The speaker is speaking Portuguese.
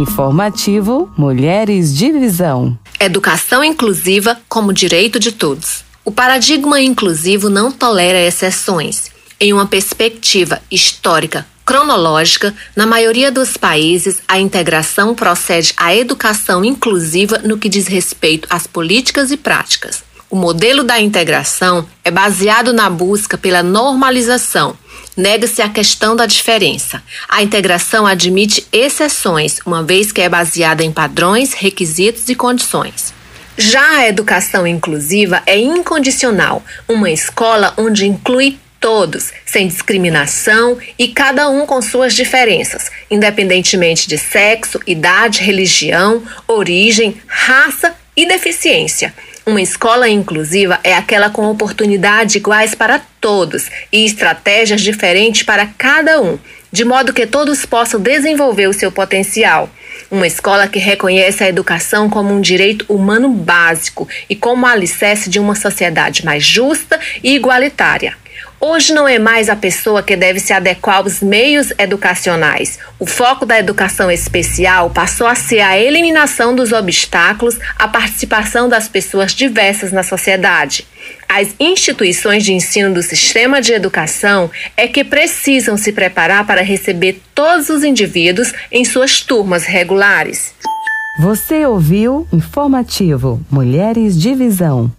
Informativo Mulheres de Visão. Educação inclusiva como direito de todos. O paradigma inclusivo não tolera exceções. Em uma perspectiva histórica cronológica, na maioria dos países, a integração procede à educação inclusiva no que diz respeito às políticas e práticas. O modelo da integração é baseado na busca pela normalização. Nega-se a questão da diferença. A integração admite exceções, uma vez que é baseada em padrões, requisitos e condições. Já a educação inclusiva é incondicional, uma escola onde inclui todos, sem discriminação e cada um com suas diferenças, independentemente de sexo, idade, religião, origem, raça e deficiência. Uma escola inclusiva é aquela com oportunidades iguais para todos e estratégias diferentes para cada um, de modo que todos possam desenvolver o seu potencial. Uma escola que reconhece a educação como um direito humano básico e como alicerce de uma sociedade mais justa e igualitária. Hoje não é mais a pessoa que deve se adequar aos meios educacionais. O foco da educação especial passou a ser a eliminação dos obstáculos à participação das pessoas diversas na sociedade. As instituições de ensino do sistema de educação é que precisam se preparar para receber todos os indivíduos em suas turmas regulares. Você ouviu Informativo Mulheres de Visão.